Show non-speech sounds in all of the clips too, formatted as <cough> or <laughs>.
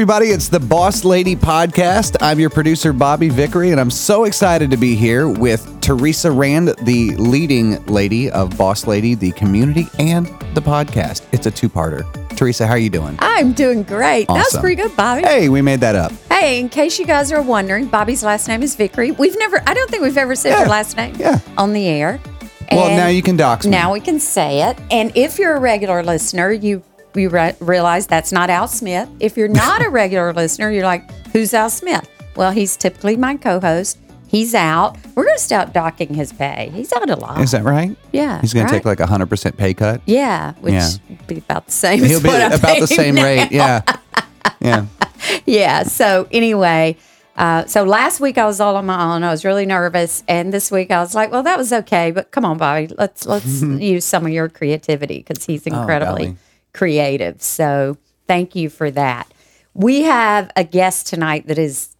Everybody, it's the Boss Lady Podcast. I'm your producer, Bobby Vickery, and I'm so excited to be here with Teresa Rand, the leading lady of Boss Lady, the community, and the podcast. It's a two parter. Teresa, how are you doing? I'm doing great. That was pretty good, Bobby. Hey, we made that up. Hey, in case you guys are wondering, Bobby's last name is Vickery. We've never, I don't think we've ever said Yeah. your last name Yeah. on the air. Well, And now you can dox me. Now we can say it. And if you're a regular listener, you you re- realize that's not Al Smith. If you're not a <laughs> regular listener, you're like, who's Al Smith? Well, he's typically my co-host. He's out. We're going to start docking his pay. He's out a lot. Is that right? Yeah, He's going to take like a 100% pay cut. yeah, which Yeah. would be about the same. He'll be about the same now. rate. Yeah. <laughs> Yeah. yeah. So anyway, uh, so last week I was all on my own. I was really nervous, and this week I was like, "Well, that was okay." But come on, Bobby, let's let's <laughs> use some of your creativity because he's incredibly golly. Creative. So thank you for that. We have a guest tonight that is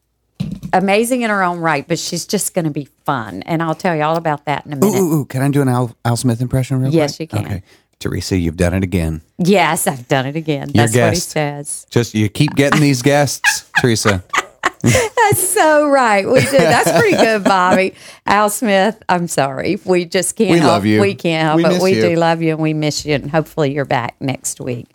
amazing in her own right, but she's just going to be fun, and I'll tell you all about that in a minute. ooh, ooh. Can I do an Al, Al Smith impression real Yes, quick? you can. Okay. Teresa, you've done it again. Yes, I've done it again. Your That's what he guest. says. Just you keep getting these guests, Teresa. <laughs> That's so right. We did. That's pretty good, <laughs> Bobby. Al Smith, I'm sorry. We just can't We help. love you. We can't help We it. We you. do love you and we miss you. And hopefully you're back next week.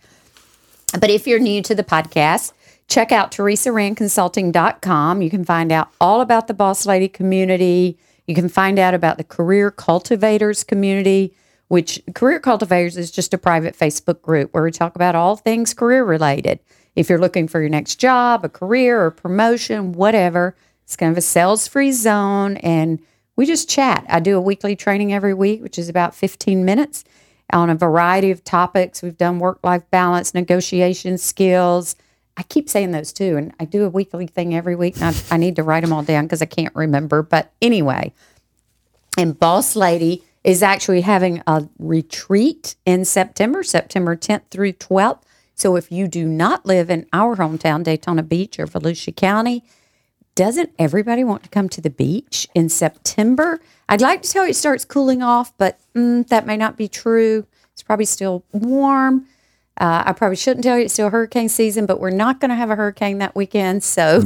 But if you're new to the podcast, check out teresarandconsulting.com. You can find out all about the Boss Lady community. You can find out about the Career Cultivators community, which Career Cultivators is just a private Facebook group where we talk about all things career related. If you're looking for your next job, a career or promotion, whatever, it's kind of a sales free zone. And we just chat. I do a weekly training every week, which is about 15 minutes on a variety of topics. We've done work life balance, negotiation skills. I keep saying those too. And I do a weekly thing every week. I, I need to write them all down because I can't remember. But anyway, and Boss Lady is actually having a retreat in September, September 10th through 12th. So if you do not live in our hometown, Daytona Beach or Volusia County, doesn't everybody want to come to the beach in September? I'd like to tell you it starts cooling off, but mm, that may not be true. It's probably still warm. Uh, I probably shouldn't tell you it's still hurricane season, but we're not going to have a hurricane that weekend. So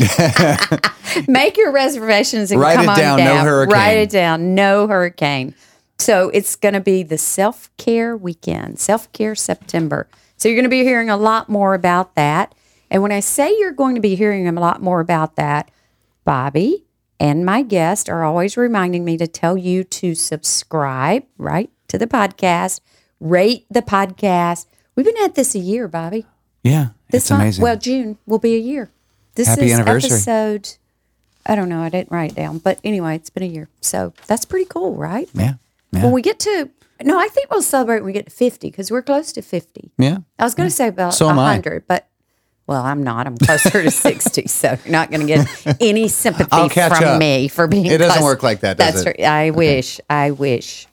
<laughs> make your reservations and Write come it on down, no hurricane. Write it down. No hurricane. So it's going to be the self care weekend, self care September. So you're going to be hearing a lot more about that. And when I say you're going to be hearing a lot more about that, Bobby and my guest are always reminding me to tell you to subscribe, right, to the podcast, rate the podcast. We've been at this a year, Bobby. Yeah. This it's month- amazing. Well, June will be a year. This Happy is anniversary. episode. I don't know. I didn't write it down, but anyway, it's been a year, so that's pretty cool, right? yeah. Yeah. When we get to no, I think we'll celebrate when we get to fifty because we're close to fifty. yeah. I was going to say about So am I. hundred, but well, I'm not. I'm closer to <laughs> sixty, so you're not going to get any <laughs> sympathy from up. me for being. It doesn't close. work like that, does That's it? right. I wish. I wish.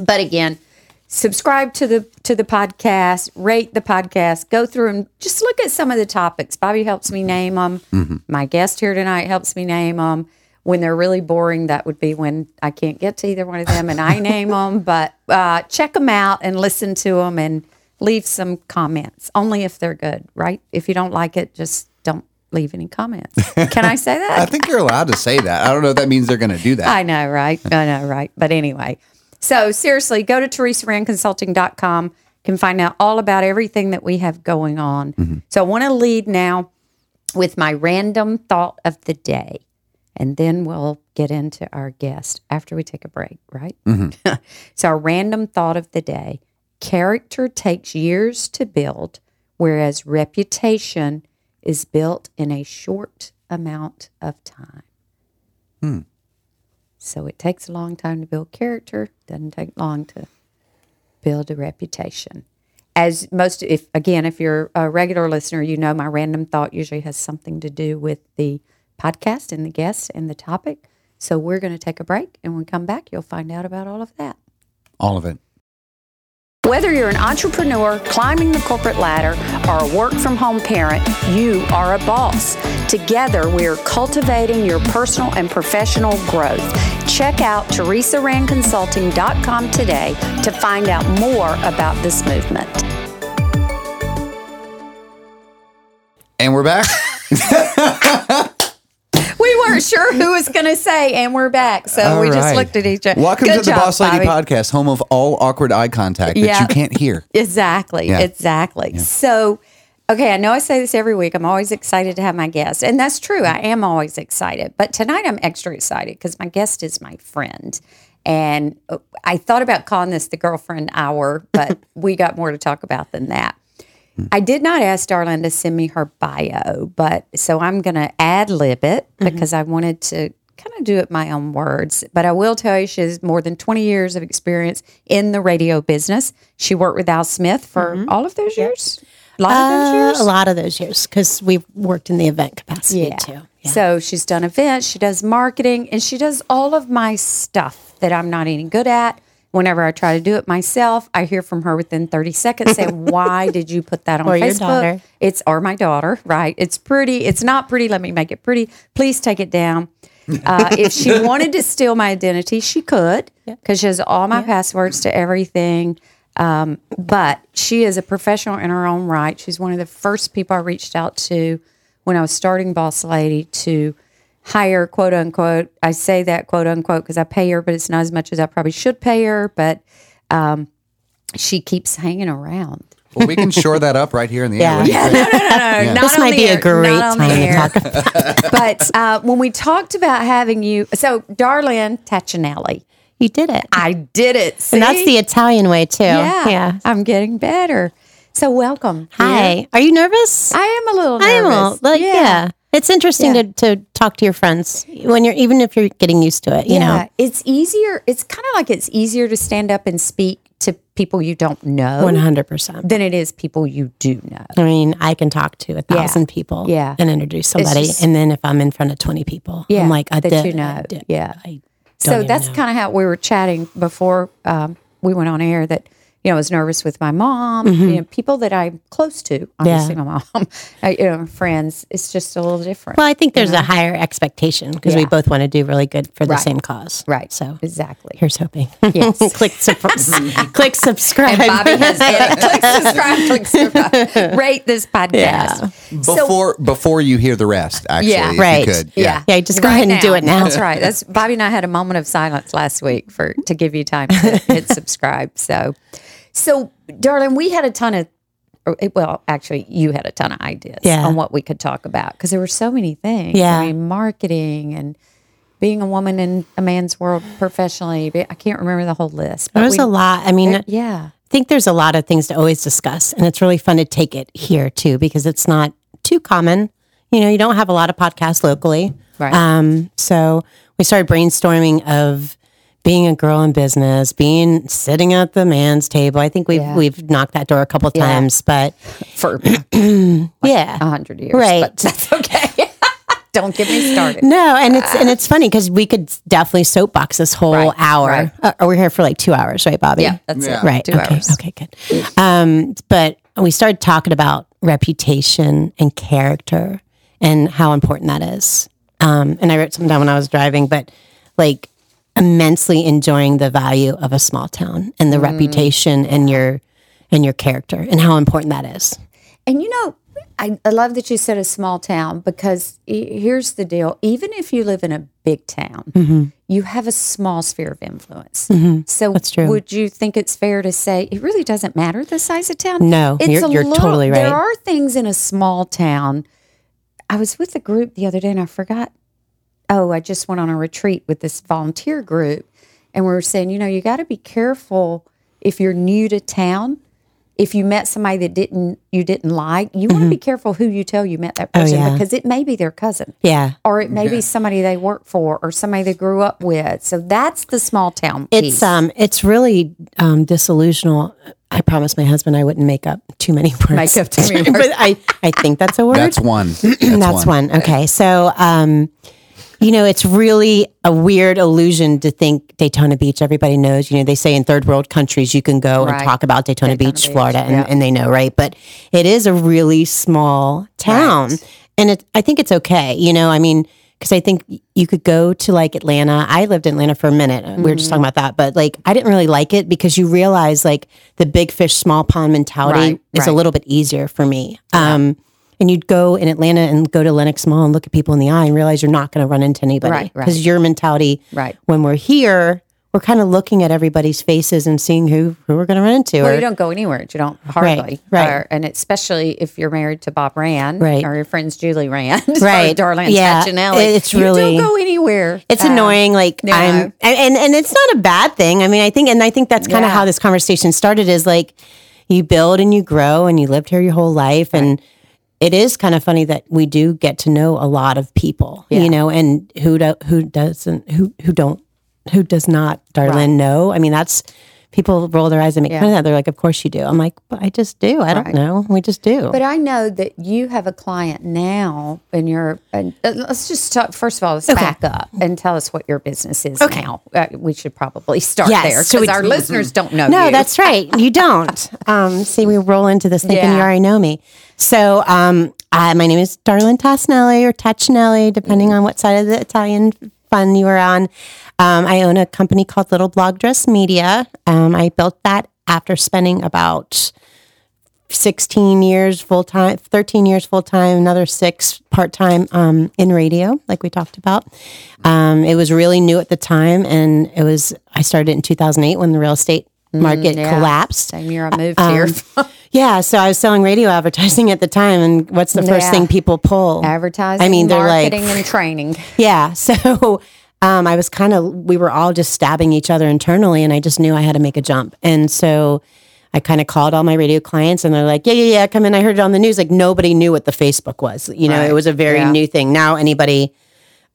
But again, subscribe to the to the podcast, rate the podcast, go through and just look at some of the topics. Bobby helps me name them. Mm-hmm. My guest here tonight helps me name them. When they're really boring, that would be when I can't get to either one of them and I <laughs> name them. But uh, check them out and listen to them and leave some comments. Only if they're good, right? If you don't like it, just don't leave any comments. Can I say that? <laughs> I think you're allowed to say that. I don't know if that means they're going to do that. I know, right? I know, right? But anyway, so seriously, go to teresarandconsulting.com. You can find out all about everything that we have going on. So I want to lead now with my random thought of the day. And then we'll get into our guest after we take a break, right? <laughs> so, our random thought of the day character takes years to build, whereas reputation is built in a short amount of time. Hmm. So it takes a long time to build character, doesn't take long to build a reputation. As most if again, if you're a regular listener, you know my random thought usually has something to do with the podcast and the guests and the topic. So we're going to take a break and when we come back, you'll find out about all of that. All of it. Whether you're an entrepreneur climbing the corporate ladder or a work from home parent, you are a boss. Together, we are cultivating your personal and professional growth. Check out teresarandconsulting.com today to find out more about this movement. And we're back. <laughs> Sure who was going to say, and we're back. So All we just right. looked at each other. Welcome Good to the job, Boss Lady Bobby. podcast, home of all awkward eye contact that Yeah. you can't hear. <laughs> Exactly. Yeah. Exactly. So, okay, I know I say this every week. I'm always excited to have my guest. And that's true. I am always excited. But tonight I'm extra excited because my guest is my friend. And uh, I thought about calling this the girlfriend hour, but <laughs> we got more to talk about than that. Mm. I did not ask Darlynn to send me her bio, but so I'm going to ad lib it mm-hmm. because I wanted to kind of do it my own words. But I will tell you, she has more than 20 years of experience in the radio business. She worked with Al Smith for mm-hmm. all of those years. A lot of those Uh, years. a lot of those years because we've worked in the event capacity Yeah. too. Yeah. So she's done events, she does marketing, and she does all of my stuff that I'm not any good at. Whenever I try to do it myself, I hear from her within 30 seconds saying, <laughs> Why did you put that on Or Facebook? daughter. It's or my daughter, right? It's pretty. It's not pretty. Let me make it pretty. Please take it down. Uh, <laughs> if she wanted to steal my identity, she could because she has all my passwords to everything. Um, but she is a professional in her own right. She's one of the first people I reached out to when I was starting Boss Lady to hire, quote unquote. I say that quote unquote because I pay her, but it's not as much as I probably should pay her. But um, she keeps hanging around. Well, we can shore that up right here in the Yeah. air. What do you think? No, not This on might the be a air, great not time to talk about. <laughs> but uh, when we talked about having you, so Darlynn Tacinelli, You did it, I did it. and that's the Italian way too. yeah, yeah. I'm getting better. So welcome. Hi, are you nervous? I am a little I am. nervous. a- Like, yeah. It's interesting Yeah. to, to talk to your friends when you're even if you're getting used to it. You know. yeah, know, it's easier. It's kind of like it's easier to stand up and speak to people you don't know one hundred percent. than it is people you do know. I mean, I can talk to a thousand people, Yeah. and introduce somebody, just- and then if I'm in front of twenty people, Yeah, I'm like, I that did, you know. I did- Yeah. I So that's kind of how we were chatting before um, we went on air. That you know, I was nervous with my mom. Mm-hmm. You know, people that I'm close to. Obviously, my mom. <laughs> uh, you know, friends. It's just a little different. Well, I think there's a higher expectation because we both want to do really good for the Right. same cause, right. So exactly. here's hoping. <laughs> Yes. click, sup- <laughs> click subscribe. Bobby has it. Click subscribe. Click subscribe. Rate this podcast. So- Before before you hear the rest, actually, Yeah. if Right. you could. Yeah. Yeah, just go ahead and do it now. That's right. That's Bobby and I had a moment of silence last week for to give you time to hit subscribe. So, so Darlynn, we had a ton of. or, Well, actually, you had a ton of ideas Yeah. on what we could talk about because there were so many things. Yeah. I mean, marketing and being a woman in a man's world professionally. I can't remember the whole list. but There's we- a lot. I mean, I Yeah. I think there's a lot of things to always discuss, and it's really fun to take it here too because it's not too common. You know, you don't have a lot of podcasts locally, Right. Um, so we started brainstorming of being a girl in business, being sitting at the man's table. I think we've Yeah. we've knocked that door a couple times, but <clears throat> For <clears throat> yeah, a hundred years. Right. But that's okay. <laughs> Don't get me started. No, and it's and it's funny because we could definitely soapbox this whole Right, hour. right. Uh, we're here for like two hours, right, Bobby? Yeah, that's Yeah. it. right. Two okay, hours. okay, good. Um, but we started talking about reputation and character and how important that is. Um, and I wrote something down when I was driving, but like immensely enjoying the value of a small town and the Mm. reputation and your and your character and how important that is. And you know, I, I love that you said a small town because i- here's the deal: even if you live in a big town, you have a small sphere of influence. So That's true. Would you think it's fair to say it really doesn't matter the size of town? No, it's you're- a you're totally right. There are things in a small town. I was with a group the other day and I forgot. Oh, I just went on a retreat with this volunteer group, and we were saying, you know, you got to be careful if you're new to town if you met somebody that didn't you didn't like, you want to be careful who you tell you met that person Mm-hmm. Oh, yeah. because it may be their cousin Yeah. or it may be somebody they work for or somebody they grew up with. So that's the small town piece. It's um it's really um disillusional. I promised my husband I wouldn't make up too many words. Make up too many <laughs> words. but I, I think that's a word. That's one. <clears throat> That's, That's one. Okay. So, um, you know, it's really a weird illusion to think Daytona Beach, everybody knows. You know, they say in third world countries, you can go Right. and talk about Daytona, Daytona Beach, Beach, Florida, and, yeah. and they know, right? But it is a really small town. Right. And it, I think it's okay. You know, I mean, because I think you could go to like Atlanta. I lived in Atlanta for a minute. We were Mm-hmm. just talking about that, but like I didn't really like it because you realize like the big fish, small pond mentality Right, is a little bit easier for me. Um, and you'd go in Atlanta and go to Lenox Mall and look at people in the eye and realize you're not going to run into anybody Right, right. because your mentality. Right. When we're here, we're kind of looking at everybody's faces and seeing who who we're going to run into. Well, or- you don't go anywhere. You don't hardly. right. Or- and especially if you're married to Bob Rand Right. or your friend's Julie Rand <laughs> Right. or Darlynn Yeah. It's you don't go anywhere. It's Um, annoying. Like no. I'm, and, and it's not a bad thing. I mean, I think, and I think that's kind of Yeah. how this conversation started. Is like you build and you grow, and you lived here your whole life, and it is kind of funny that we do get to know a lot of people, Yeah. you know, and who do, who doesn't, who who don't, who does not, Darlynn, Right. know. I mean, that's people roll their eyes and make Yeah. fun of that. They're like, "Of course you do." I'm like, "But I just do. I don't know. We just do." But I know that you have a client now, and you're. And uh, let's just talk. First of all, let's back up and tell us what your business is now. Uh, we should probably start Yes, there so because we- our listeners don't know. No, you. that's right. You don't. <laughs> Um, see, we roll into this thinking you already know me. So, um, my name is Darlynn Tasnelli or Tachinelli, depending on what side of the Italian fun you are on. Um, I own a company called Little Blog Dress Media. Um, I built that after spending about 16 years full time, 13 years full time, another six part time um, in radio, like we talked about. Um, it was really new at the time, and it was I started in 2008 when the real estate market mm, yeah. collapsed. Same year I moved um, here. Um, <laughs> yeah, so I was selling radio advertising at the time, and what's the first Yeah. thing people pull? Advertising, I mean, they're like, marketing, and training. yeah. <laughs> So um, I was kind of, we were all just stabbing each other internally, and I just knew I had to make a jump. And so I kind of called all my radio clients, and they're like, yeah, yeah, yeah, come in. I heard it on the news. Like nobody knew what the Facebook was. You know, Right. it was a very Yeah. new thing. Now anybody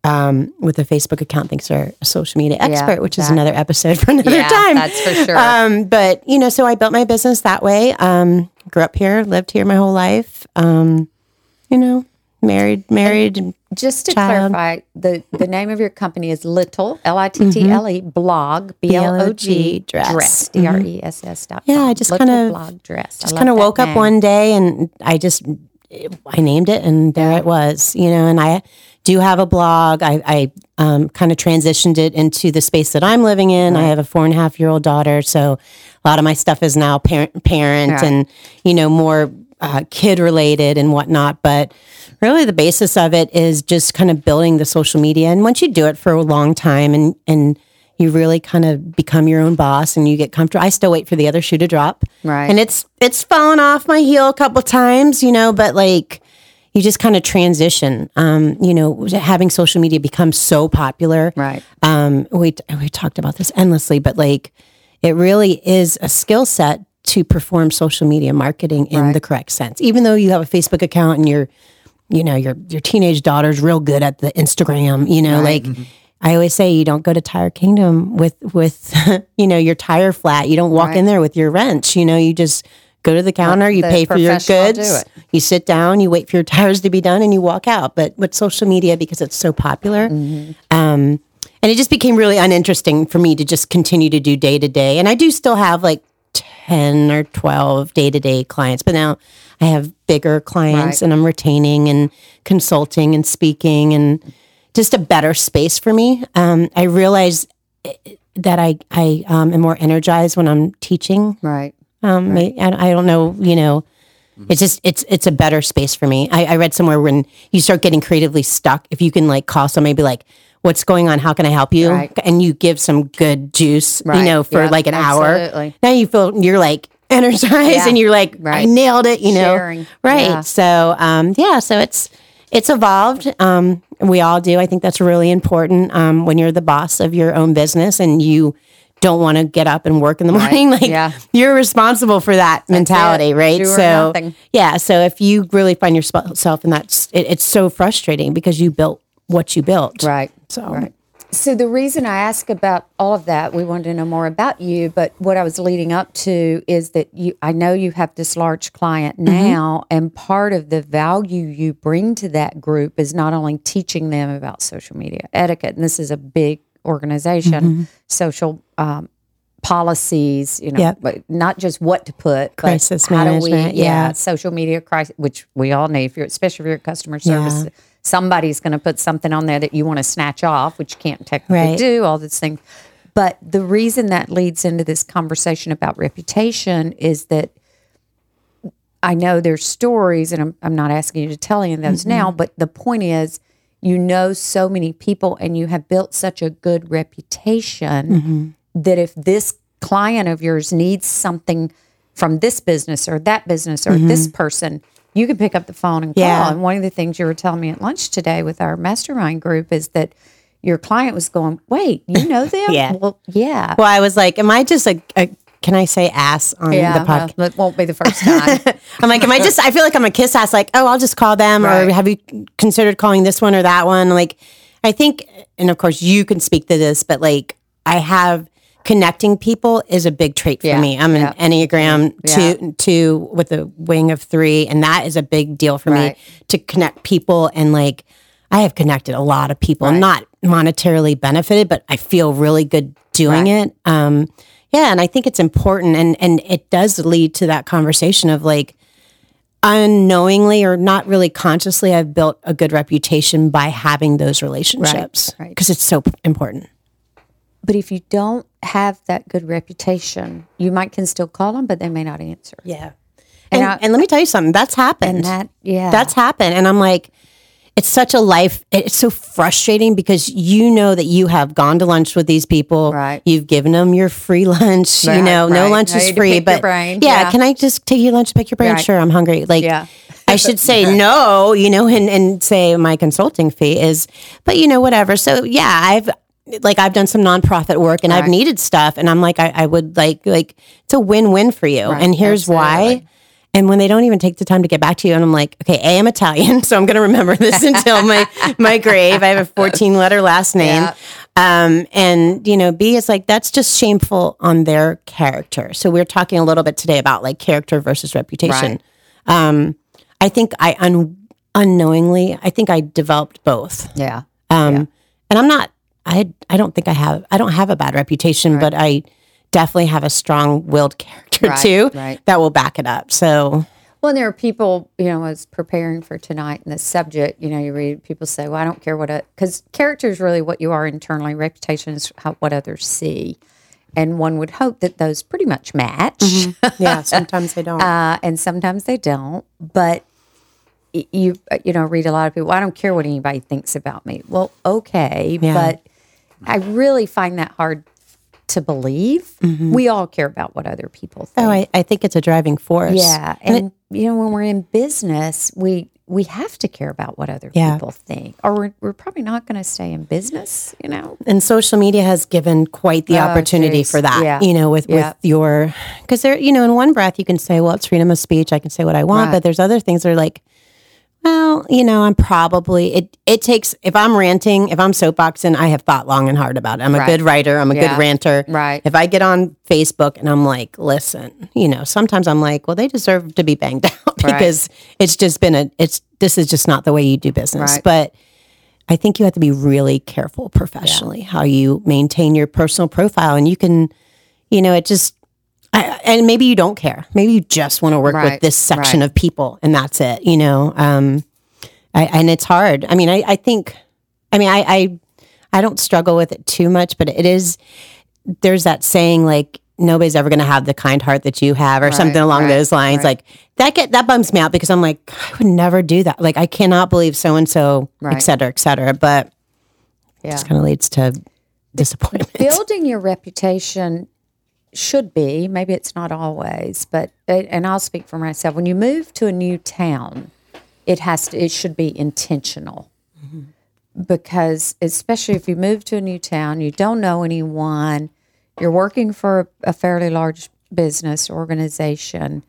um, with a Facebook account thinks they're a social media expert, which is another episode for another Yeah, time. that's for sure. Um, but you know, so I built my business that way. Um, grew up here, lived here my whole life. Um, you know, married, married, and Just to child. clarify, the, the name of your company is Little L I T T L E blog B L O G Mm-hmm. dress. Mm-hmm. D R E S S dot. Yeah, I just kind of- blog dress. I just kind of woke up one day and I just I named it and there it was, you know, and I do have a blog. I, I um, kind of transitioned it into the space that I'm living in. I have a four and a half year old daughter, so a lot of my stuff is now parent parent Right. and you know more uh, kid related and whatnot. But really, the basis of it is just kind of building the social media. And once you do it for a long time and and you really kind of become your own boss and you get comfortable. I still wait for the other shoe to drop. Right. And it's it's fallen off my heel a couple times, you know, but like you just kind of transition. Um, you know, having social media become so popular. Right. Um, we we talked about this endlessly, but like it really is a skill set to perform social media marketing in Right. the correct sense. Even though you have a Facebook account and your you know, your your teenage daughter's real good at the Instagram, you know, like I always say you don't go to Tire Kingdom with with <laughs> you know, your tire flat. You don't walk Right. in there with your wrench, you know, you just go to the counter, you the pay for your goods, you sit down, you wait for your tires to be done and you walk out. But with social media because it's so popular, Mm-hmm. um and it just became really uninteresting for me to just continue to do day to day. And I do still have like 10 or 12 day to day clients, but now I have bigger clients Right. and I'm retaining and consulting and speaking and just a better space for me. Um, I realize eh, that I, I um, am more energized when I'm teaching. Right. Um, I, I don't know, you know, it's just, it's, it's a better space for me. I, I read somewhere when you start getting creatively stuck, if you can like call somebody, be like, what's going on? How can I help you? Right. And you give some good juice, you know, for like an hour. Now you feel you're like energized Yeah. and you're like, I nailed it, you know? Sharing. Right. Yeah. So, um, yeah, so it's, it's evolved. Um, we all do. I think that's really important. Um, when you're the boss of your own business and you don't want to get up and work in the morning, <laughs> like Yeah. you're responsible for that mentality, it. right? Do so, yeah. So if you really find yourself in that, it, it's so frustrating because you built what you built. Right. So, Right. So the reason I ask about all of that, we wanted to know more about you, but what I was leading up to is that you I know you have this large client Mm-hmm. now and part of the value you bring to that group is not only teaching them about social media etiquette, and this is a big organization, Mm-hmm. social um, policies, you know, Yep. but not just what to put, but Crisis do we, management, yeah, yeah. social media crisis, which we all need, if you're, especially if you're a customer service, Yeah. somebody's going to put something on there that you want to snatch off, which you can't technically Right. do, all these things. But the reason that leads into this conversation about reputation is that I know there's stories, and I'm, I'm not asking you to tell any of those now, but the point is, you know so many people and you have built such a good reputation mm-hmm. that if this client of yours needs something from this business or that business or this mm-hmm. person, you can pick up the phone and call. Yeah. And one of the things you were telling me at lunch today with our mastermind group is that your client was going, Wait, you know them? <laughs> Yeah. Well, yeah. Well, I was like, am I just a, a can I say ass on yeah. the podcast? well, it won't be the first time. <laughs> I'm like, am I just? I feel like I'm a kiss ass. Like, oh, I'll just call them, Right. or have you considered calling this one or that one? Like, I think, and of course, you can speak to this, but like, I have connecting people is a big trait for Yeah. me. I'm an. Enneagram Yeah. two, two with a wing of three, and that is a big deal for Right. me to connect people and like. I have connected a lot of people, Right. not monetarily benefited, but I feel really good doing Right. it. Um, yeah, and I think it's important, and and it does lead to that conversation of like, unknowingly or not really consciously, I've built a good reputation by having those relationships right. because it's so important. But if you don't have that good reputation, you might can still call them, but they may not answer. Yeah. And And, I- and let me tell you something, that's happened. And that, yeah, That's happened. And I'm like, it's such a life. It's so frustrating because you know that you have gone to lunch with these people. Right. You've given them your free <laughs> lunch. Right, you know, no lunch is you free. but. Yeah, Yeah. Can I just take your lunch pick your brain? Right. Sure. I'm hungry. Like, Yeah. I should say <laughs> no, you know, and, and say my consulting fee is, but you know, whatever. So yeah, I've, like I've done some nonprofit work and I've needed stuff and I'm like, I, I would like, like it's a win-win for you. Right, And here's why. And when they don't even take the time to get back to you, and I'm like, okay, A, I'm Italian, <laughs> so I'm going to remember this <laughs> until my my grave. I have a 14 letter last name, Yeah. um, and you know, B is like that's just shameful on their character. So we're talking a little bit today about like character versus reputation. Um, I think I un- unknowingly, I think I developed both. yeah, Um, and I'm not, I, I don't think I have, I don't have a bad reputation, but I definitely have a strong willed character Right, too right. that will back it up. So Well, and there are people, you know, as preparing for tonight and the subject, you know, you read people say, well, I don't care what, because character is really what you are internally. Reputation is how, what others see. And one would hope that those pretty much match. <laughs> yeah, sometimes they don't. Uh, and sometimes they don't. But you, uh, you know, read a lot of people, I don't care what anybody thinks about me. Well, okay. Yeah. But I really find that hard to believe. Mm-hmm. We all care about what other people oh, think. oh, I, I think it's a driving force. Yeah, and, you know when we're in business, we we have to care about what other Yeah. people think, or we're, we're probably not going to stay in business. You know, and social media has given quite the Oh, opportunity geez. for that. Yeah. You know, with Yeah. with your because there, you know, in one breath you can say, well, it's freedom of speech. I can say what I want, Right. but there's other things that are like, well, you know, I'm probably it. It takes if I'm ranting, if I'm soapboxing, I have thought long and hard about it. I'm a Right. good writer. I'm a Yeah. good ranter. Right. If I get on Facebook and I'm like, listen, you know, sometimes I'm like, well, they deserve to be banged <laughs> out Right. because it's just been a. It's this is just not the way you do business, Right. but. I think you have to be really careful professionally how you maintain your personal profile, and you can, you know, it just, I, and maybe you don't care. Maybe you just want to work with this section right. of people, and that's it. You know, um, I, and it's hard. I mean, I, I think, I mean, I, I, I don't struggle with it too much, but it is. There's that saying like nobody's ever going to have the kind heart that you have, or something along right, those lines. right. Like that get that bums me out because I'm like, I would never do that. Like I cannot believe so and so, et Right. cetera, et cetera. But yeah. kind of leads to disappointment. Building your reputation should be maybe it's not always, but and I'll speak for myself. When you move to a new town, it has to it should be intentional mm-hmm. because especially if you move to a new town, you don't know anyone, you're working for a, a fairly large business organization,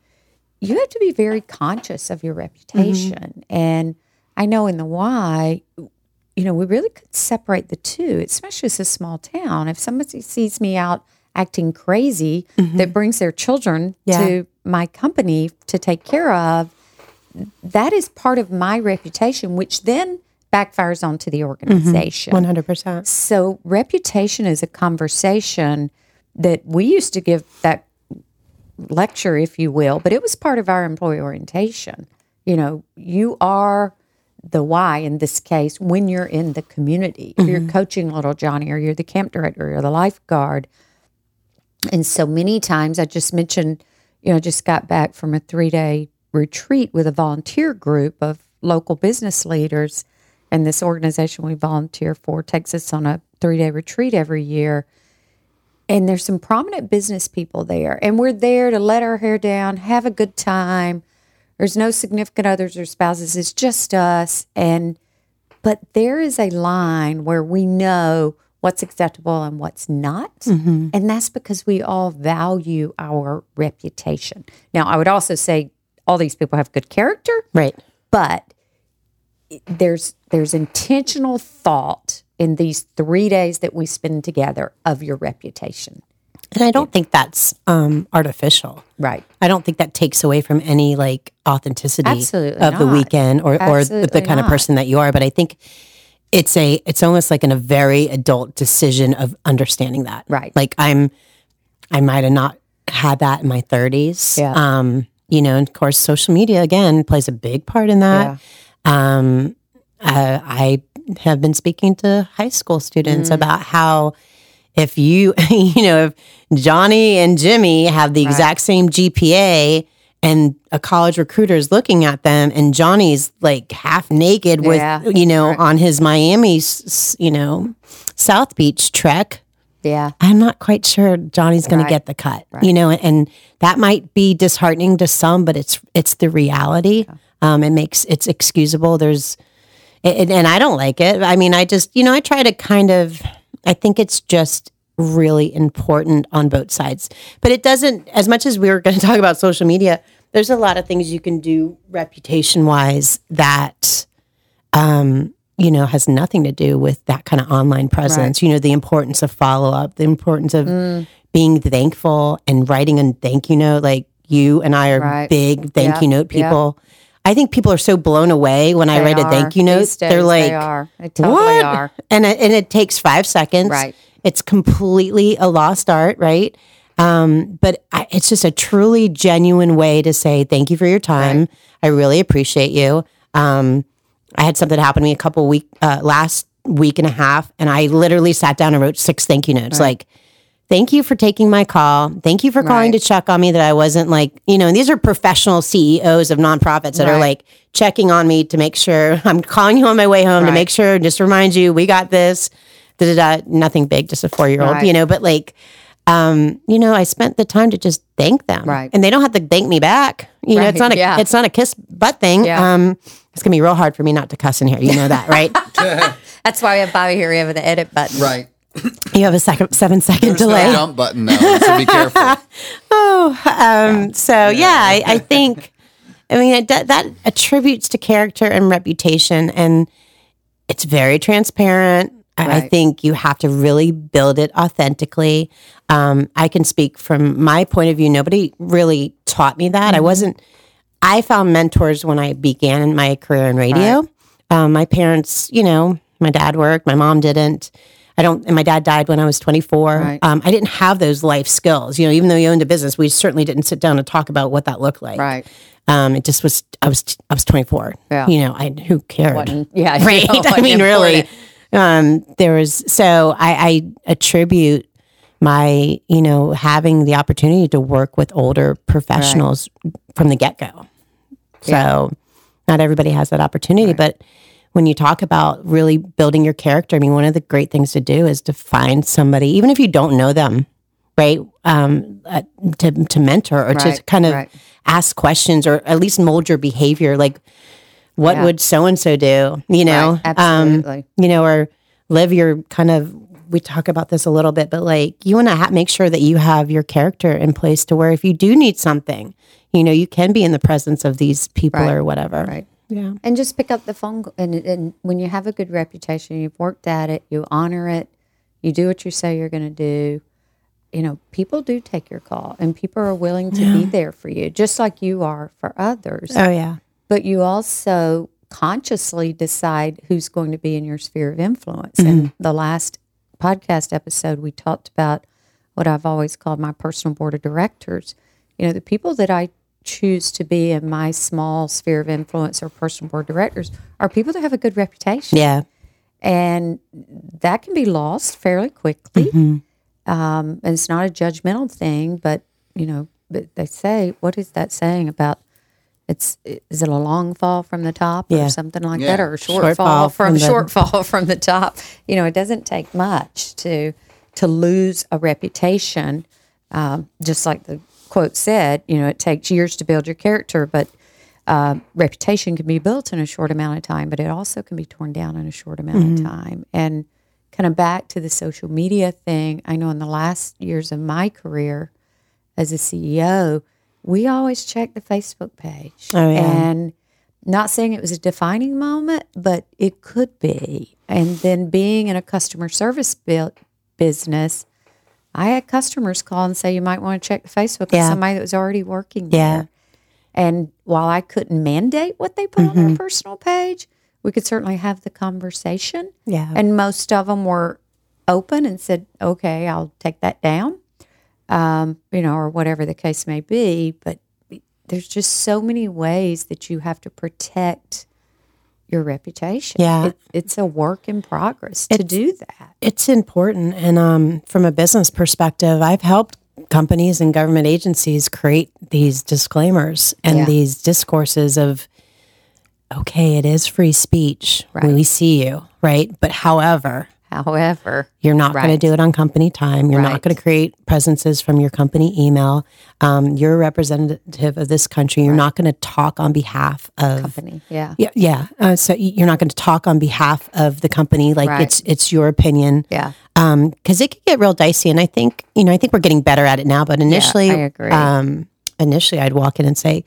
you have to be very conscious of your reputation. Mm-hmm. And I know in the Y, you know, we really could separate the two, especially as a small town. If somebody sees me out acting crazy mm-hmm. that brings their children Yeah. to my company to take care of, that is part of my reputation, which then backfires onto the mm-hmm. organization. One hundred percent. So, reputation is a conversation that we used to give that lecture, if you will, but it was part of our employee orientation. You know, you are the Y in this case when you're in the community. If you're mm-hmm. coaching little Johnny or you're the camp director or the lifeguard. And so many times I just mentioned, you know, just got back from a three day retreat with a volunteer group of local business leaders. And this organization we volunteer for takes us on a three day retreat every year. And there's some prominent business people there. And we're there to let our hair down, have a good time. There's no significant others or spouses, it's just us. And but there is a line where we know what's acceptable and what's not. And that's because we all value our reputation. Now, I would also say all these people have good character, Right. but there's there's intentional thought in these 3 days that we spend together of your reputation. And I don't think that's um, artificial. Right. I don't think that takes away from any like authenticity Absolutely of the weekend or, or the, kind of person that you are. But I think it's a it's almost like in a very adult decision of understanding that. Right. Like I'm I might have not had that in my thirties. Yeah. Um, you know, and of course social media again plays a big part in that. Yeah. Um uh, I have been speaking to high school students Mm. about how if you <laughs> you know if Johnny and Jimmy have the exact same GPA and a college recruiter is looking at them and Johnny's like half naked with Yeah. you know on his Miami you know South Beach trek Yeah. I'm not quite sure Johnny's going Right. to get the cut, you know, and that might be disheartening to some, but it's it's the reality. Um, it makes it's excusable. There's, and, and I don't like it. I mean, I just you know I try to kind of. I think it's just really important on both sides, but it doesn't. As much as we were going <laughs> to talk about social media, there's a lot of things you can do reputation wise that you know, has nothing to do with that kind of online presence. You know, the importance of follow up, the importance of Mm. being thankful and writing a thank you note. Like you and I are Right. big thank Yeah, you note people. I think people are so blown away when I They write a thank you note. Days, They're like, they are. They totally what? are. And it, and it takes five seconds. Right. It's completely a lost art, right? Um, but I, it's just a truly genuine way to say thank you for your time. I really appreciate you. Um, I had something happen to me a couple week uh, last week and a half, and I literally sat down and wrote six thank you notes. Like, thank you for taking my call. Thank you for calling Right. to check on me that I wasn't like, you know, and these are professional CEOs of nonprofits that are like checking on me to make sure <laughs> I'm calling you on my way home to make sure, just remind you, we got this. Da, da, da, nothing big, just a four year old, Right. you know, but like, um, you know, I spent the time to just thank them. Right. And they don't have to thank me back. You know, it's not a yeah. it's not a kiss butt thing. Yeah. Um, it's gonna be real hard for me not to cuss in here. You know that, right? <laughs> That's why we have Bobby here. We have the edit button. Right. you have a second seven second There's no delay. jump button now, so be careful. <laughs> Um, so yeah, I, I think, I mean, it, that, that attributes to character and reputation, and it's very transparent. I, I think you have to really build it authentically. Um, I can speak from my point of view. Nobody really taught me that. I wasn't. I found mentors when I began my career in radio. Um, my parents, you know, my dad worked, my mom didn't. I don't, and my dad died when I was 24. Right. Um, I didn't have those life skills. You know, even though he owned a business, we certainly didn't sit down and talk about what that looked like. Right. Um, it just was. I was. I was 24. Yeah. You know, I who cared? Wasn't- yeah, <laughs> you right. know, I mean, wasn't really. Um, there was so I, I attribute my you know having the opportunity to work with older professionals from the get go. So not everybody has that opportunity, but when you talk about really building your character, I mean, one of the great things to do is to find somebody, even if you don't know them, right? Um, uh, to to mentor or to kind of right. ask questions or at least mold your behavior. Like, what Yeah. would so and so do? You know, Right, Um, absolutely. you know, or live your kind of. We talk about this a little bit, but like you want to ha- make sure that you have your character in place to where if you do need something, you know, you can be in the presence of these people Right, or whatever. Right. Yeah. And just pick up the phone. And, and when you have a good reputation, you've worked at it, you honor it, you do what you say you're going to do. You know, people do take your call and people are willing to be there for you, just like you are for others. Oh yeah. But you also consciously decide who's going to be in your sphere of influence. And the last podcast episode, we talked about what I've always called my personal board of directors. You know, the people that I choose to be in my small sphere of influence or personal board directors are people that have a good reputation. Yeah. And that can be lost fairly quickly. Um, and it's not a judgmental thing, but, you know, but they say, what is that saying about it's is it a long fall from the top Yeah. or something like Yeah. that, or a short, Short fall, fall from from the- short fall <laughs> from the top? You know, it doesn't take much to to lose a reputation. Um, just like the quote said, you know, it takes years to build your character, but uh, reputation can be built in a short amount of time, but it also can be torn down in a short amount of time. And kind of back to the social media thing, I know in the last years of my career as a CEO, we always check the Facebook page. Oh, yeah. And not saying it was a defining moment, but it could be. And then being in a customer service bu- business, I had customers call and say, you might want to check the Facebook Yeah. of somebody that was already working Yeah. there. And while I couldn't mandate what they put on their mm-hmm. personal page, we could certainly have the conversation. Yeah. And most of them were open and said, okay, I'll take that down, um, you know, or whatever the case may be. But there's just so many ways that you have to protect your reputation. Yeah. It, it's a work in progress to do that. it's important and um, from a business perspective i've helped companies and government agencies create these disclaimers and Yeah. these discourses of okay it is free speech Right. we see you right but however However, you're not going to do it on company time you're Right. not going to create presences from your company email um, you're a representative of this country you're not going to talk on behalf of company, yeah. yeah, yeah. Uh, so you're not going to talk on behalf of the company, like Right. it's it's your opinion. Yeah. Um, because it could get real dicey, and I think you know I think we're getting better at it now. But initially, I agree. Um, initially, I'd walk in and say,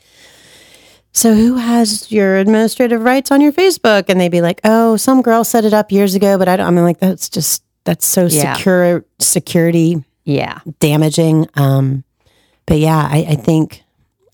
"So who has your administrative rights on your Facebook?" And they'd be like, "Oh, some girl set it up years ago, but I don't." I'm like, "That's just that's so Yeah. secure security Yeah. damaging." Um, but yeah, I, I think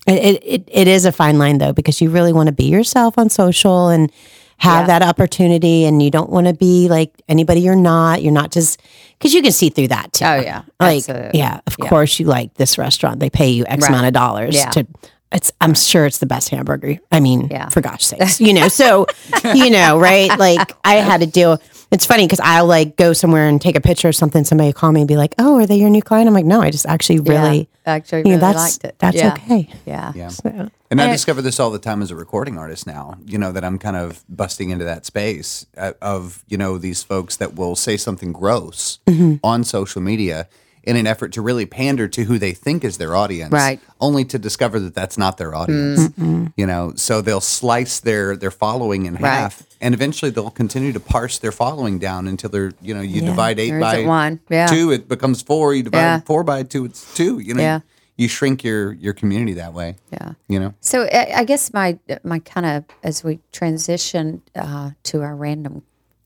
it, it it is a fine line though because you really want to be yourself on social and have Yeah. that opportunity, and you don't want to be like anybody you're not. You're not just because you can see through that too. Oh, yeah. like Absolutely. yeah, of course you like this restaurant. They pay you X Right. amount of dollars Yeah. to. It's. I'm sure it's the best hamburger. I mean, Yeah. for gosh sakes, you know. So, <laughs> you know, right? Like I had to deal. It's funny because I'll like go somewhere and take a picture or something. Somebody will call me and be like, "Oh, are they your new client?" I'm like, "No, I just actually really." Yeah. Actually, you really know, that's liked it. that's Yeah. okay. Yeah. Yeah. So, And I discover this all the time as a recording artist now, you know, that I'm kind of busting into that space uh, of, you know, these folks that will say something gross Mm-hmm. on social media in an effort to really pander to who they think is their audience. Right. Only to discover that that's not their audience. Mm-hmm. You know, so they'll slice their their following in half and eventually they'll continue to parse their following down until they're, you know, you Yeah. divide 8 There by one. Yeah. 2, it becomes 4, you divide Yeah. 4 by 2, it's 2, you know. Yeah. You shrink your your community that way. Yeah. You know. So I, I guess my my kind of as we transition uh, to our random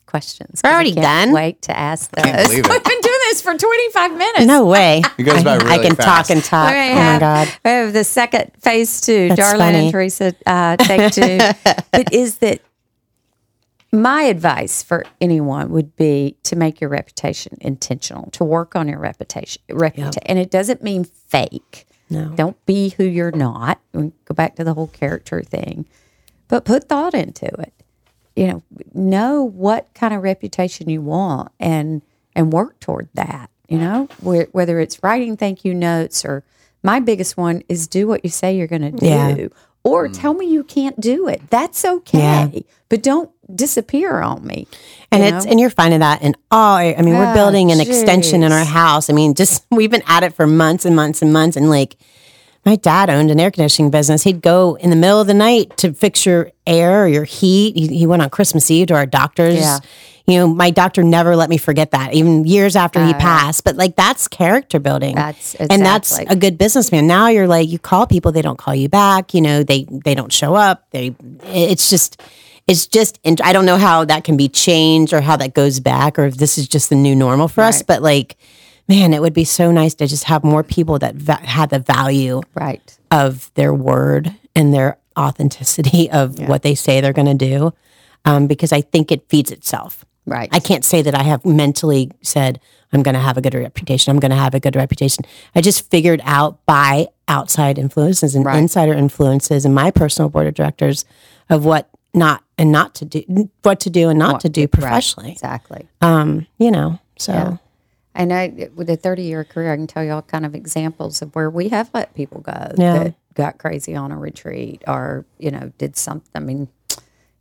questions. We're already done? Wait to ask those. Can't believe it. <laughs> We've been doing this for twenty five minutes. no way. <laughs> It goes by I, I can fast. talk and talk. We're Oh gonna my god. We have the second phase two, That's Darlynn funny. and Teresa uh, take two. <laughs> but is that my advice for anyone would be to make your reputation intentional, to work on your reputation. reputation. And it doesn't mean fake. No. Don't be who you're not. We Go back to the whole character thing, but put thought into it. You know, know what kind of reputation you want and and work toward that. You know, Whe- whether it's writing thank you notes or my biggest one is do what you say you're going to do. Yeah. Or mm. tell me you can't do it. That's okay. Yeah. But don't disappear on me. And you it's know? and you're finding that in all. I mean, we're Oh, building an extension in our house. I mean, just <laughs> we've been at it for months and months and months. And like, my dad owned an air conditioning business. He'd go in the middle of the night to fix your air or your heat. He, he went on Christmas Eve to our doctors. Yeah. You know, my doctor never let me forget that, even years after he passed. But like, that's character building. That's and that's a good businessman. Now you're like, you call people, they don't call you back. You know, they they don't show up. They, it's just, it's just. And I don't know how that can be changed or how that goes back, or if this is just the new normal for us. But like, man, it would be so nice to just have more people that va- had the value right. of their word and their authenticity of what they say they're going to do, um, because I think it feeds itself. Right. I can't say that I have mentally said I'm going to have a good reputation. I'm going to have a good reputation. I just figured out by outside influences and Right. insider influences and my personal board of directors of what not and not to do, what to do and not to do professionally. Exactly. Um, you know, so Yeah. And I, with a 30 year career, I can tell you all kind of examples of where we have let people go Yeah. that got crazy on a retreat or you know did something. I mean,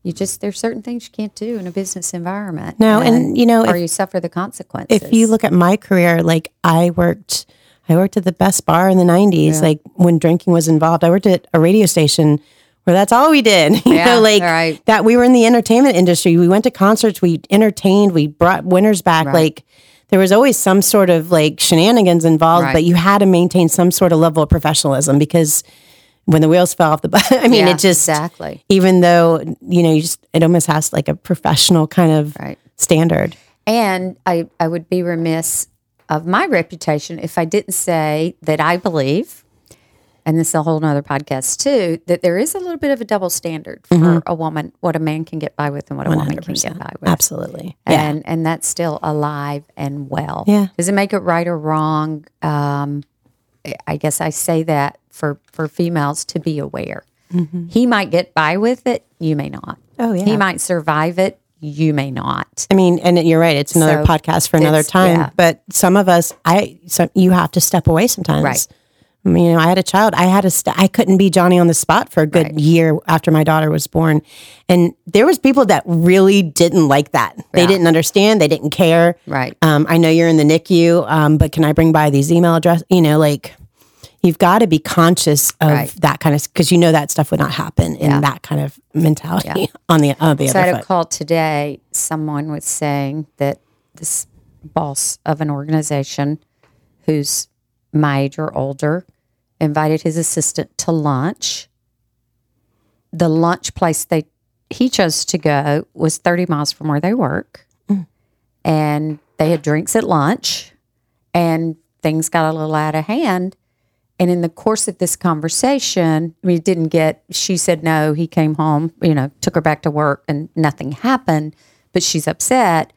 you just there's certain things you can't do in a business environment. No, and, you know, or if- you suffer the consequences. if you look at my career, like I worked, I worked at the best bar in the '90s. Like when drinking was involved, I worked at a radio station where that's all we did. <laughs> You Yeah, know, like right. that. We were in the entertainment industry. We went to concerts. We entertained. We brought winners back. Like there was always some sort of like shenanigans involved, Right. but you had to maintain some sort of level of professionalism because when the wheels fell off the <laughs> bus, I mean, Yeah, it just exactly. even though you know you just it almost has like a professional kind of Right. standard. And I, I would be remiss of my reputation if I didn't say that I believe, and this is a whole nother podcast too, that there is a little bit of a double standard for Mm-hmm. a woman, what a man can get by with and what a woman can get by with. Absolutely. Yeah. And and that's still alive and well. Yeah. Does it make it right or wrong? Um, I guess I say that for for females to be aware. He might get by with it, you may not. Mm-hmm. Oh, yeah. He might survive it, you may not. I mean, and you're right. It's another So podcast for another time. yeah. But some of us, I, so you have to step away sometimes. Right. I mean, you know, I had a child. I had to. St- I couldn't be Johnny on the spot for a good year after my daughter was born, and there was people that really didn't like that. They didn't understand. They didn't care. Right. Um, I know you're in the NICU, um, but can I bring by these email address? You know, like you've got to be conscious of Right. that kind of because you know that stuff would not happen in Yeah. that kind of mentality <laughs> on the on the So I other had a call today. Someone was saying that this boss of an organization who's my age or older invited his assistant to lunch. The lunch place they he chose to go was 30 miles from where they work. Mm. And they had drinks at lunch and things got a little out of hand. And in the course of this conversation, it didn't get, she said no, he came home, you know, took her back to work and nothing happened, but she's upset.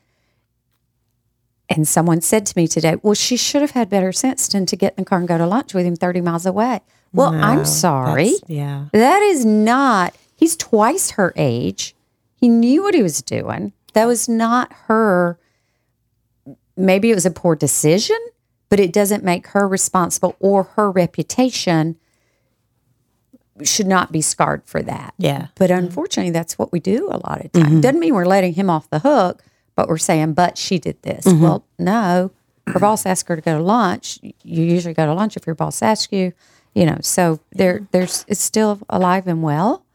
And someone said to me today, well, she should have had better sense than to get in the car and go to lunch with him 30 miles away. Well, I'm sorry. Yeah. That is not, he's twice her age. He knew what he was doing. That was not her. Maybe it was a poor decision, but it doesn't make her responsible or her reputation should not be scarred for that. Yeah. But unfortunately, that's what we do a lot of times. Mm-hmm. Doesn't mean we're letting him off the hook, but we're saying, but she did this. Mm-hmm. Well, no, her boss asked her to go to lunch. You usually go to lunch if your boss asks you, you know. So there, there's it's still alive and well,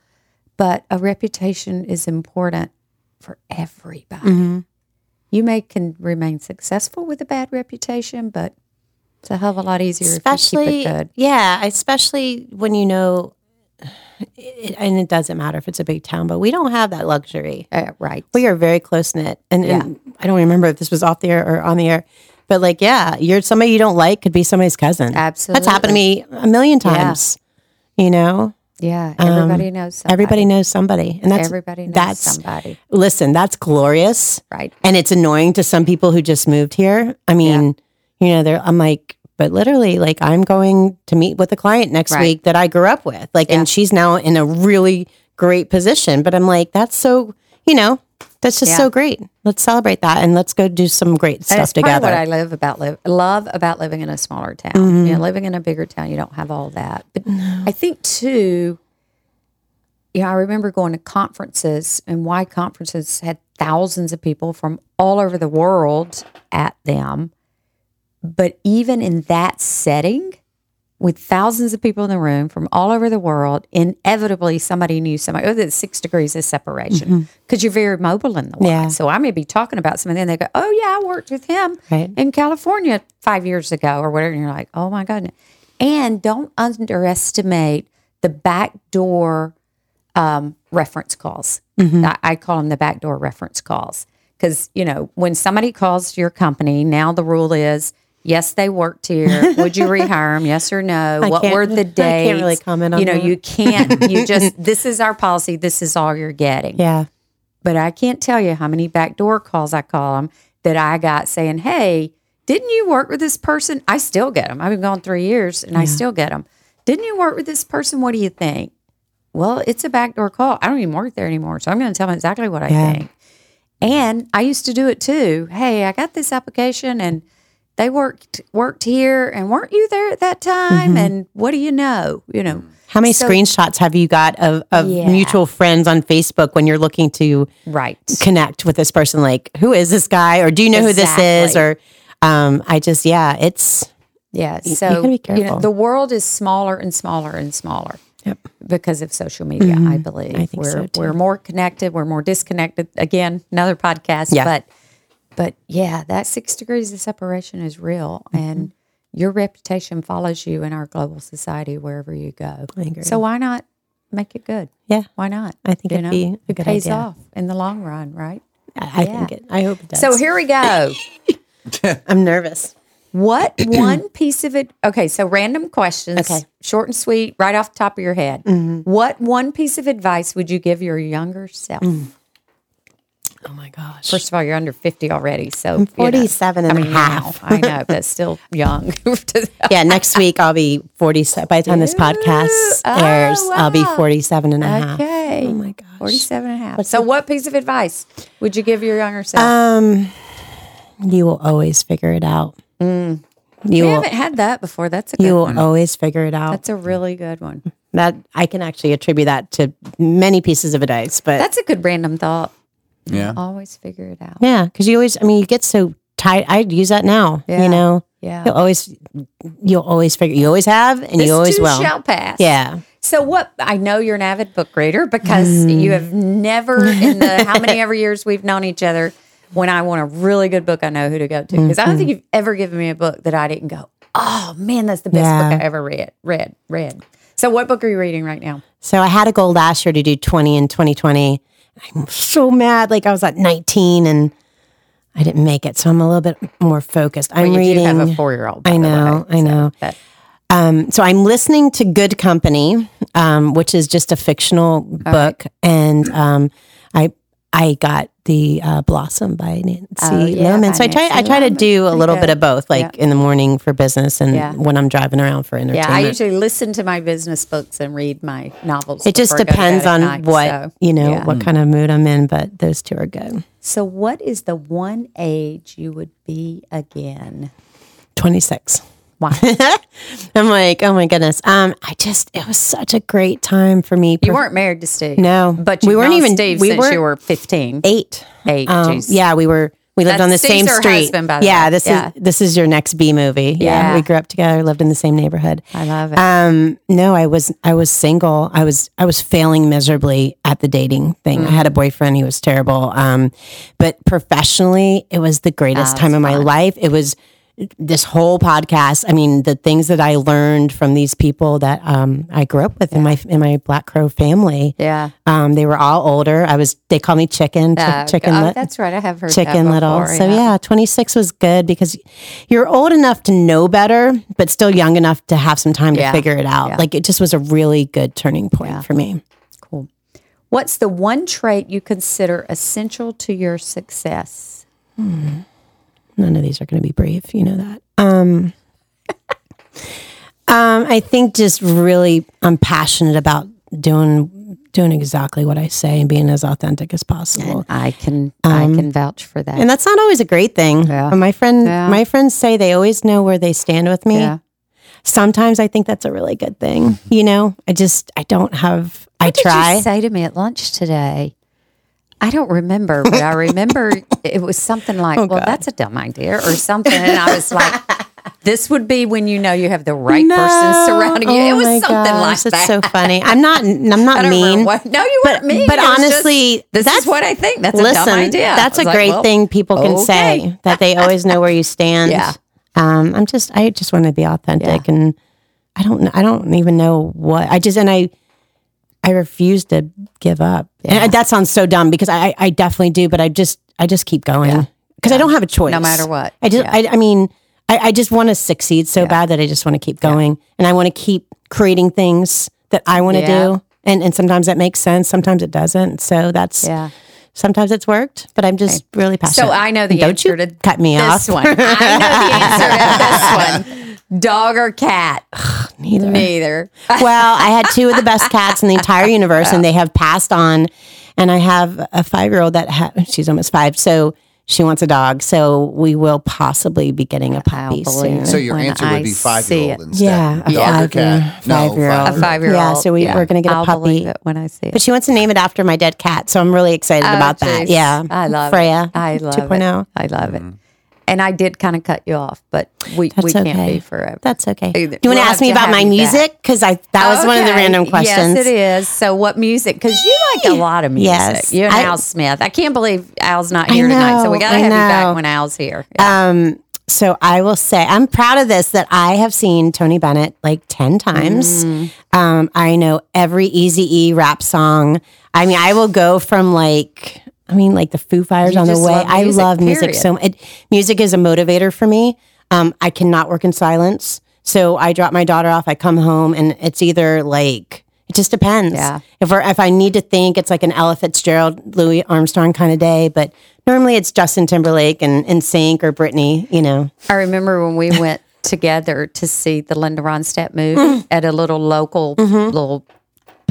but a reputation is important for everybody. Mm-hmm. You may can remain successful with a bad reputation, but it's a hell of a lot easier if you especially keep it good. yeah especially when you know it, and it doesn't matter if it's a big town but we don't have that luxury Uh, right. we are very close knit and, and i don't remember if this was off the air or on the air but like yeah you're somebody you don't like could be somebody's cousin Absolutely. that's happened to me a million times you know Yeah. Everybody knows somebody. Um, everybody knows somebody and that's Everybody knows that's somebody. listen that's glorious Right. and it's annoying to some people who just moved here. I mean, you know, they're I'm like, but literally, like I'm going to meet with a client next Right. week that I grew up with. Like, Yeah. and she's now in a really great position. But I'm like, that's so, you know, that's just Yeah. so great. Let's celebrate that and let's go do some great stuff it's together. what I live about live love about living in a smaller town. Mm-hmm. You know, living in a bigger town, you don't have all that. But I think too, you know, I remember going to conferences and why conferences had thousands of people from all over the world at them. But even in that setting, with thousands of people in the room from all over the world, inevitably somebody knew somebody. Oh, there's six degrees of separation because you're very mobile in the world. Yeah. So I may be talking about something, and they go, "Oh yeah, I worked with him Right. in California five years ago, or whatever." And you're like, "Oh my god!" And don't underestimate the backdoor um, reference calls. I, I call them the backdoor reference calls because you know when somebody calls your company, now the rule is. Yes, they worked here. <laughs> Would you rehire them? Yes or no? what were the <laughs> I can't really comment on You know, that. you can't. <laughs> You just this is our policy. This is all you're getting yeah. but I can't tell you how many backdoor calls I call them that I got saying, "Hey, didn't you work with this person?" I still get them. I've been gone three years, and I still get them. Didn't you work with this person? What do you think? Well, it's a backdoor call. I don't even work there anymore, so I'm going to tell them exactly what I Yeah. think. And I used to do it too. Hey, I got this application, and they worked worked here, and weren't you there at that time? And what do you know? You know, How many So- screenshots have you got of, of Yeah. mutual friends on Facebook when you're looking to Right. connect with this person? Like, who is this guy? Or do you know who this is? Or um, I just, yeah, it's Yeah. you So be you know, the world is smaller and smaller and smaller. Yep. Because of social media, I believe. Mm-hmm. I think we're so, too. we're more connected, we're more disconnected. Again, another podcast. Yeah. But but yeah, that six degrees of separation is real Mm-hmm. and your reputation follows you in our global society wherever you go. I agree. So why not make it good? yeah. Why not? I think it'd be a it good pays idea. off in the long run, right? I, I Yeah. think it. I hope it does. So here we go. <laughs> I'm nervous. What <clears throat> one piece of it? Okay, so random questions. Okay. Mm-hmm. Short and sweet, right off the top of your head. What one piece of advice would you give your younger self? Mm. Oh my gosh. First of all, you're under 50 already. So, you know, 47 and I a mean, half. I know, but <laughs> still young. <laughs> yeah, next week I'll be 47. By the time this podcast airs, I'll be 47 and a half. okay. Oh my gosh. 47 and a half. So, what piece of advice would you give your younger self? Um, you will always figure it out. You Mm. we will, haven't had that before. That's a good you will one. always figure it out. That's a really good one. that I can actually attribute that to many pieces of advice, but That's a good random thought. Yeah. Always figure it out. yeah, because you always, I mean, you get so tight. I use that now. Yeah. You know, Yeah. you'll always, you'll always figure. You always have, and This you always too will. shall pass. Yeah. So what? I know you're an avid book reader because Mm. you have never in the how many ever years we've known each other. When I want a really good book, I know who to go to because I don't think you've ever given me a book that I didn't go. Oh man, that's the best Yeah. book I ever read. Read, read. So what book are you reading right now? So I had a goal last year to do 20 in 2020. I'm so mad. Like I was at 19 and I didn't make it. So I'm a little bit more focused. I'm you reading. have a four year old. I know, I know. Um, so I'm listening to Good Company, um, which is just a fictional book, and um, I I got the uh, Blossom by Nancy Oh, yeah. So I try I try to do a little bit of both, like in the morning for business and Yeah. when I'm driving around for entertainment. Yeah, I usually listen to my business books and read my novels. it just before I go to depends on night, what so, you know, yeah. what kind of mood I'm in. But those two are good. So, what is the one age you would be again? Twenty six. Why? <laughs> I'm like, oh my goodness. Um, I just it was such a great time for me. You weren't married to Steve. No, but we weren't even- Steve we since weren't- you were 15. eight. Eight. Um, yeah, we were. We lived That's on the Steve's same street. husband, the yeah, way. this Yeah. is this is your next B movie. Yeah. Yeah. we grew up together, lived in the same neighborhood. I love it. Um, no, I was I was single. I was I was failing miserably at the dating thing. Mm. I had a boyfriend. He was terrible. Um, but professionally, it was the greatest Ah, time of my life. It was this whole podcast. I mean, the things that I learned from these people that um, I grew up with in my in my Black Crow family. yeah. Um, they were all older. I was. They called me chicken. Chi- Uh, chicken. oh, lit- that's right. I have heard chicken that little. before, So yeah, 26 was good because you're old enough to know better, but still young enough to have some time Yeah. to figure it out. Yeah. Like it just was a really good turning point for me. Cool. What's the one trait you consider essential to your success? None of these are going to be brief. You know that. Um, <laughs> um, I think just really, I'm passionate about doing doing exactly what I say and being as authentic as possible. I can I can vouch for that. And that's not always a great thing. Yeah. My friend, Yeah. my friends say they always know where they stand with me. yeah. sometimes I think that's a really good thing. You know, I just I don't have. I What did try. you say to me at lunch today? I don't remember, but I remember <laughs> it was something like, Oh, "Well, that's a dumb idea," or something, and I was like, <laughs> "This would be when you know you have the right person surrounding you." Oh it was something gosh, like that. That's so funny. I'm not. I'm not <laughs> mean. what- no, you but- weren't mean. but was just, honestly, this that's- is what I think. That's a dumb idea. that's a like, great well, thing people can okay. say that they always know where you stand. Yeah. Um, I'm just. I just want to be authentic, Yeah. and I don't. I don't even know what I just. And I. I refuse to give up. And that sounds so dumb because I, I definitely do, but I just I just keep going because I don't have a choice. No matter what. I just Yeah. I, I mean I, I just want to succeed so bad that I just want to keep going and I want to keep creating things that I want to Yeah. do. And and sometimes that makes sense, sometimes it doesn't. So that's Yeah. sometimes it's worked, but I'm just really passionate. So I know the Don't answer you to cut me this off. one. I know the answer to this one. <laughs> Dog or cat? Neither. Neither. <laughs> well, I had two of the best cats in the entire universe, and they have passed on. And I have a five year old that ha- she's almost five, so she wants a dog. So we will possibly be getting a I'll puppy oh, soon. So your when answer would be five year old instead. Yeah, a Dog five-year- cat? No, five-year-old. A five year old. Yeah, so we- we're gonna get a I'll puppy. believe it when I see it. But she wants to name it after my dead cat. So I'm really excited Oh, about that. Yeah. I love Freya it. I love 2.0. it. I love it. And I did kind of cut you off, but we, That's we okay. can't be forever. That's okay. Either- You want we'll to ask me about my music? Because I that was one of the random questions. Yes, it is. So, what music? Because you like a lot of music. Yes. You and I- Al Smith. I can't believe Al's not here tonight. So we got to have you back when Al's here. Yeah. Um, so I will say I'm proud of this that I have seen Tony Bennett like 10 times. Mm. Um, I know every Easy E rap song. I mean, I will go from like I mean, like the Foo Fighters You on the way. love I music, love music period. so it, music is a motivator for me. Um, I cannot work in silence. So I drop my daughter off, I come home and it's either like it just depends. Yeah. If we're, if I need to think, it's like an Ella Fitzgerald, Louis Armstrong kind of day. But normally it's Justin Timberlake and, NSYNC or Britney, you know. I remember when we went <laughs> together to see the Linda Ronstadt move Mm. at a little local little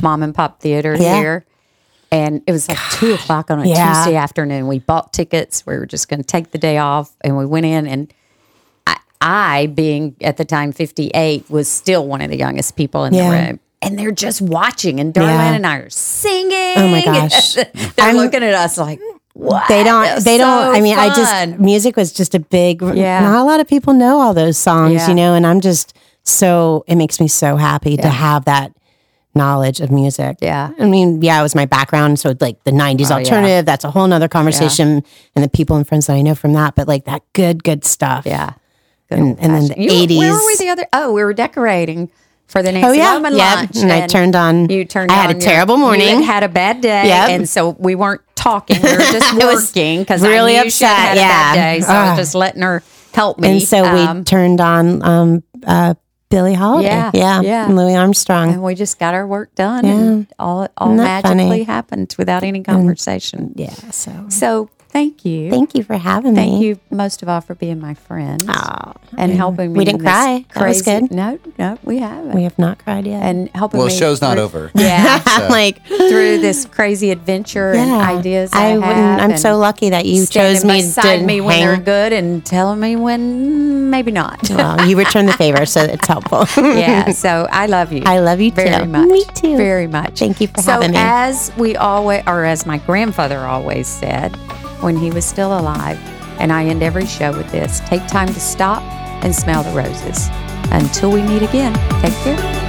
mom and pop theater Mm-hmm. Yeah. here. And it was like <sighs> two o'clock on a Yeah. Tuesday afternoon. We bought tickets. We were just going to take the day off, and we went in. And I, I, being at the time fifty eight, was still one of the youngest people in Yeah. the room. And they're just watching, and Darlynn Yeah. and I are singing. Oh my <laughs> gosh. they're I'm- looking at us like, "What?" They don't. They don't. I mean, I just music was just a big. Yeah. Not a lot of people know all those songs, you know, and I'm just so. It makes me so happy to have that knowledge of music. Yeah. I mean, yeah, it was my background, so like the '90s Oh, yeah. alternative. That's a whole nother conversation, and the people and friends that I know from that. But like that good, good stuff. Yeah. Good And- and then the You- Where were we the other? Oh, we were decorating for the Nancy Oh yeah, Loman yeah. lunch. And, I turned on. You turned. I had a your- terrible morning. You had, a bad day, Yep. and so we weren't talking. We were <laughs> just working because really I knew upset, had yeah. a bad day. So I was just letting her help me. and so Um, we turned on um, uh, Billie Holiday. Yeah, yeah, yeah. and Louis Armstrong. and we just got our work done, and all all magically funny? happened without any conversation. yeah. So So thank you. thank you for having me. Thank you most of all for being my friend Aw. and helping me. We didn't in this cry. That was good. No, no, we haven't. We have not cried yet. and helping me Well, me. show's not over. <laughs> Yeah, <laughs> I'm like, through this crazy adventure and ideas I I, wouldn't. I'm so lucky that you chose me beside to me when hang. they're good and telling me when maybe not. <laughs> well, you return the favor, so it's helpful. yeah, so I love you. I love you very too. much. Me too. Very much. Thank you for so having me. as we always, or as my grandfather always said, when he was still alive, and I end every show with this: take time to stop and smell the roses. Until we meet again, take care.